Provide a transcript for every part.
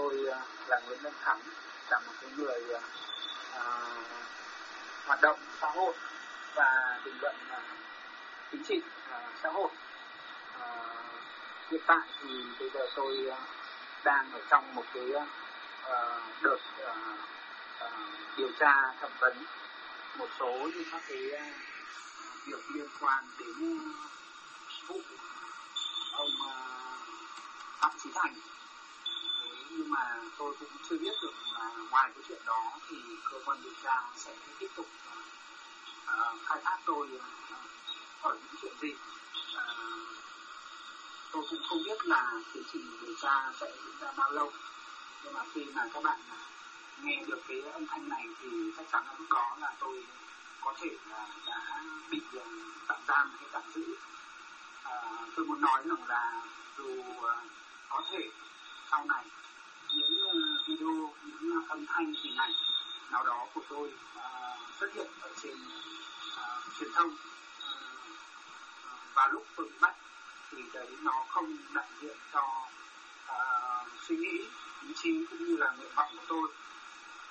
tôi à, là Nguyễn Minh Thắng là một cái người à, à, hoạt động xã hội và bình luận à, chính trị à, xã hội. À, hiện tại thì bây giờ tôi à, đang ở trong một cái à, à đợt à, à, điều tra thẩm vấn một số những các cái à, việc liên quan đến vụ ông à, Phạm Chí Thành tôi cũng chưa biết được là ngoài cái chuyện đó thì cơ quan điều tra sẽ tiếp tục uh, khai thác tôi ờ, uh, ở những chuyện gì. Uh, tôi cũng không biết là tiến trình điều tra sẽ diễn ra bao lâu. Nhưng mà khi mà các bạn nghe được cái âm thanh này thì chắc chắn là lúc đó là tôi có thể là đã bị tạm giam hay tạm giữ. À, tôi muốn nói rằng là dù có thể sau này video những à, âm thanh hình ảnh nào đó của tôi uh, xuất hiện ở trên uh, truyền thông. Uh, vào lúc tôi bị bắt thì đấy nó không đại diện cho uh, suy nghĩ ý chí cũng như là nguyện vọng của tôi.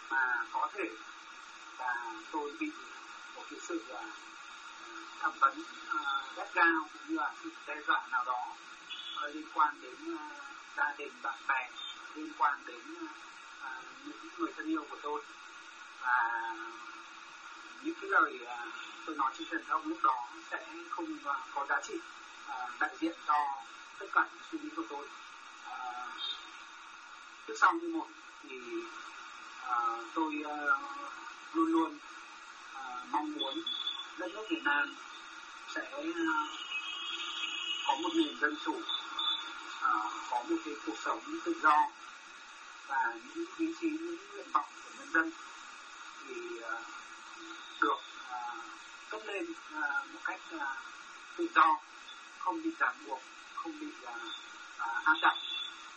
Mà có thể là tôi bị một cái sự uh, thẩm vấn uh, gắt gao cũng như là sự đe dọa nào đó uh, liên quan đến uh, gia đình bạn bè liên quan đến những người thân yêu của tôi. Và những cái lời à, tôi nói trên truyền thông lúc đó sẽ không à, có giá trị à, đại diện cho tất cả những suy nghĩ của tôi. Trước sau như một thì tôi luôn luôn mong muốn đất nước Việt Nam sẽ có một nền dân chủ có một cái cuộc sống tự do và những ý chí những nguyện vọng của nhân dân thì à, được à, cấp lên à, một cách tự do, không bị ràng buộc, không bị áp đặt